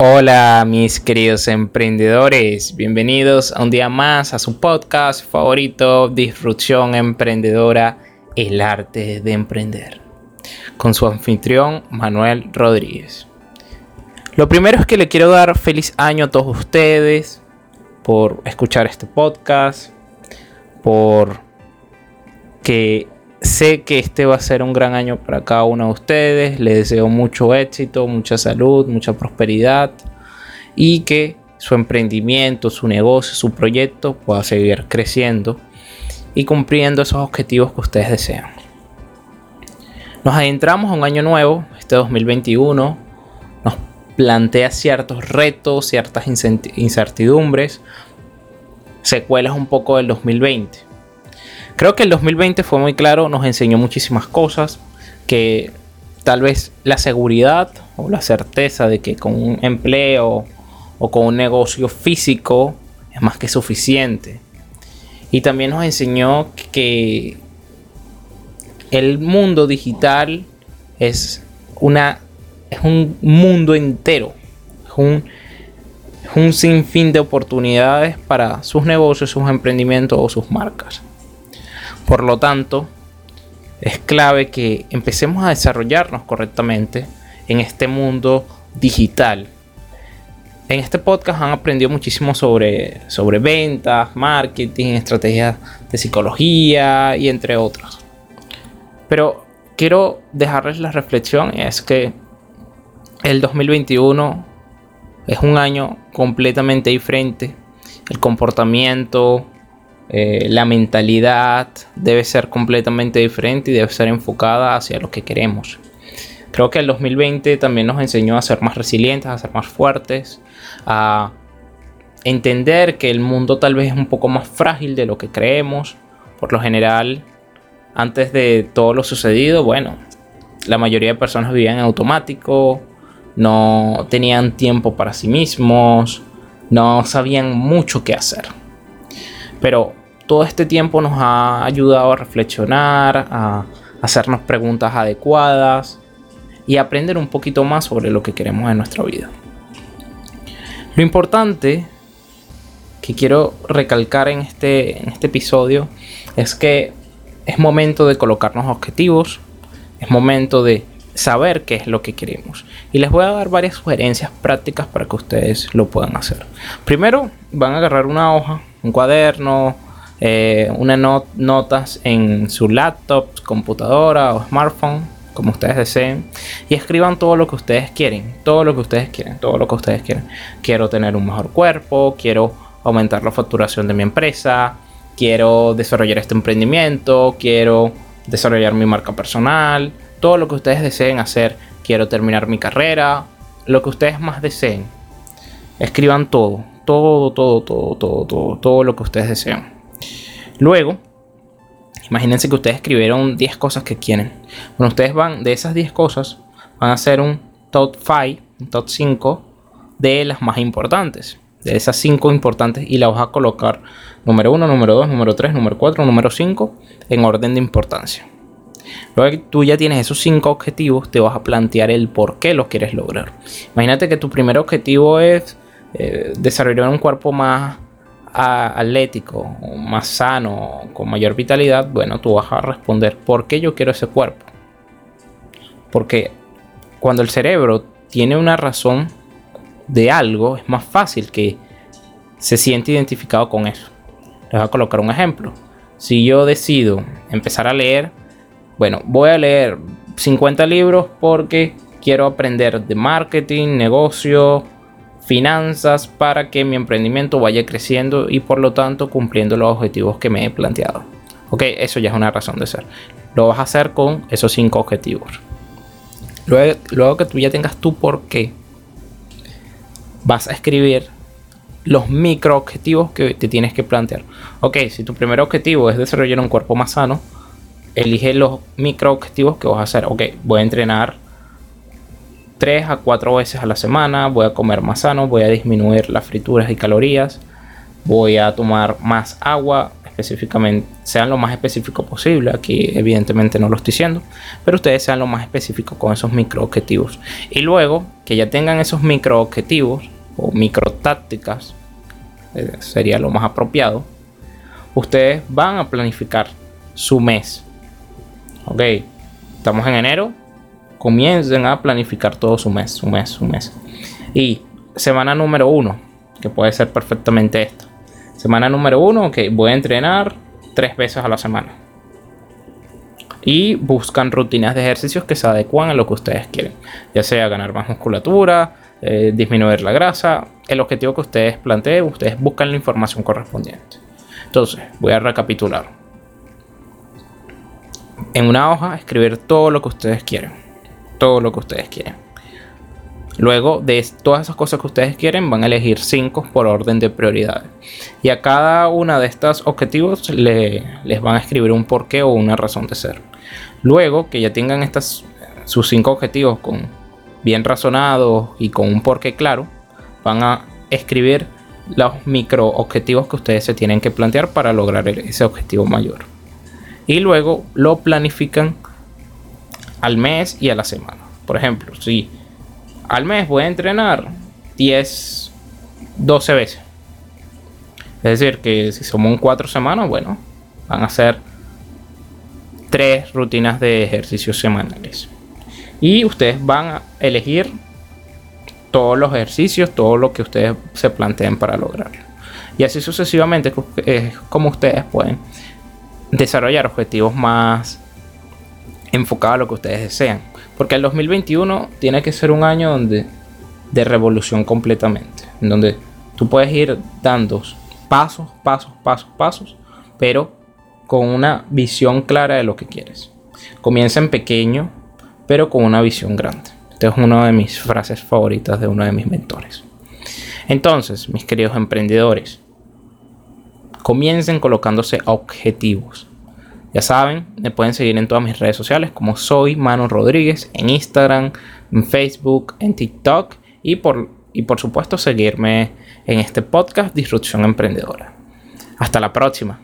Hola mis queridos emprendedores, bienvenidos a un día más a su podcast favorito, Disrupción Emprendedora, el arte de emprender, con su anfitrión Manuel Rodríguez. Lo primero es que le quiero dar feliz año a todos ustedes por escuchar este podcast, por que sé que este va a ser un gran año para cada uno de ustedes. Les deseo mucho éxito, mucha salud, mucha prosperidad y que su emprendimiento, su negocio, su proyecto pueda seguir creciendo y cumpliendo esos objetivos que ustedes desean. Nos adentramos a un año nuevo, este 2021. Nos plantea ciertos retos, ciertas incertidumbres, secuelas un poco del 2020 Creo que el 2020 fue muy claro, nos enseñó muchísimas cosas, que tal vez la seguridad o la certeza de que con un empleo o con un negocio físico es más que suficiente. Y también nos enseñó que el mundo digital es una es un mundo entero, un, es un sinfín de oportunidades para sus negocios, sus emprendimientos o sus marcas. Por lo tanto, es clave que empecemos a desarrollarnos correctamente en este mundo digital. En este podcast han aprendido muchísimo sobre, sobre ventas, marketing, estrategias de psicología y entre otros. Pero quiero dejarles la reflexión, es que el 2021 es un año completamente diferente. El comportamiento, eh, la mentalidad debe ser completamente diferente y debe ser enfocada hacia lo que queremos. Creo que el 2020 también nos enseñó a ser más resilientes, a ser más fuertes, a entender que el mundo tal vez es un poco más frágil de lo que creemos. Por lo general, antes de todo lo sucedido, bueno, la mayoría de personas vivían en automático, no tenían tiempo para sí mismos, no sabían mucho qué hacer. Pero todo este tiempo nos ha ayudado a reflexionar, a hacernos preguntas adecuadas y aprender un poquito más sobre lo que queremos en nuestra vida. Lo importante que quiero recalcar en este, en este episodio es que es momento de colocarnos objetivos, es momento de saber qué es lo que queremos. Y les voy a dar varias sugerencias prácticas para que ustedes lo puedan hacer. Primero, van a agarrar una hoja, un cuaderno, eh, unas notas en su laptop, computadora o smartphone, como ustedes deseen, y escriban todo lo que ustedes quieren, todo lo que ustedes quieren, todo lo que ustedes quieren. Quiero tener un mejor cuerpo, quiero aumentar la facturación de mi empresa, quiero desarrollar este emprendimiento, quiero desarrollar mi marca personal, todo lo que ustedes deseen hacer, quiero terminar mi carrera, lo que ustedes más deseen. Escriban todo, todo, todo, todo, todo, todo, todo lo que ustedes desean. Luego, imagínense que ustedes escribieron 10 cosas que quieren. Bueno, ustedes van de esas 10 cosas, van a hacer un top 5, un top 5 de las más importantes. De esas 5 importantes y las vas a colocar número 1, número 2, número 3, número 4, número 5 en orden de importancia. Luego que tú ya tienes esos 5 objetivos, te vas a plantear el por qué los quieres lograr. Imagínate que tu primer objetivo es eh, desarrollar un cuerpo más atlético, más sano, con mayor vitalidad, bueno, tú vas a responder, ¿por qué yo quiero ese cuerpo? Porque cuando el cerebro tiene una razón de algo, es más fácil que se siente identificado con eso. Les voy a colocar un ejemplo. Si yo decido empezar a leer, bueno, voy a leer 50 libros porque quiero aprender de marketing, negocio, finanzas para que mi emprendimiento vaya creciendo y por lo tanto cumpliendo los objetivos que me he planteado. Ok, eso ya es una razón de ser. Lo vas a hacer con esos cinco objetivos. Luego, luego que tú ya tengas tu por qué, vas a escribir los micro objetivos que te tienes que plantear. Ok, si tu primer objetivo es desarrollar un cuerpo más sano, elige los micro objetivos que vas a hacer. Ok, voy a entrenar 3 a 4 veces a la semana, voy a comer más sano, voy a disminuir las frituras y calorías, voy a tomar más agua, específicamente, sean lo más específico posible. Aquí evidentemente no lo estoy diciendo, pero ustedes sean lo más específico con esos micro objetivos. Y luego que ya tengan esos micro objetivos o micro tácticas, eh, sería lo más apropiado, ustedes van a planificar su mes. Ok, estamos en enero, comiencen a planificar todo su mes, su mes, su mes. Y semana número uno, que puede ser perfectamente esto. Semana número uno, que voy a entrenar tres veces a la semana. Y buscan rutinas de ejercicios que se adecuan a lo que ustedes quieren. Ya sea ganar más musculatura, eh, disminuir la grasa. El objetivo que ustedes planteen, ustedes buscan la información correspondiente. Entonces, voy a recapitular. En una hoja, escribir todo lo que ustedes quieren todo lo que ustedes quieren. Luego de todas esas cosas que ustedes quieren, van a elegir 5 por orden de prioridades. Y a cada una de estos objetivos les van a escribir un porqué o una razón de ser. Luego que ya tengan estas, sus 5 objetivos con, bien razonados y con un porqué claro, van a escribir los micro objetivos que ustedes se tienen que plantear para lograr ese objetivo mayor. Y luego lo planifican al mes y a la semana. Por ejemplo, si al mes voy a entrenar 10, 12 veces. Es decir, que si somos cuatro semanas, bueno, van a ser tres rutinas de ejercicios semanales. Y ustedes van a elegir todos los ejercicios, todo lo que ustedes se planteen para lograrlo. Y así sucesivamente es como ustedes pueden desarrollar objetivos más enfocado a lo que ustedes desean. Porque el 2021 tiene que ser un año donde de revolución completamente, en donde tú puedes ir dando pasos, pasos, pasos, pasos, pero con una visión clara de lo que quieres. Comienza en pequeño, pero con una visión grande. Esta es una de mis frases favoritas de uno de mis mentores. Entonces, mis queridos emprendedores, comiencen colocándose objetivos. Ya saben, me pueden seguir en todas mis redes sociales como soy Manu Rodríguez, en Instagram, en Facebook, en TikTok y por, y por supuesto seguirme en este podcast Disrupción Emprendedora. Hasta la próxima.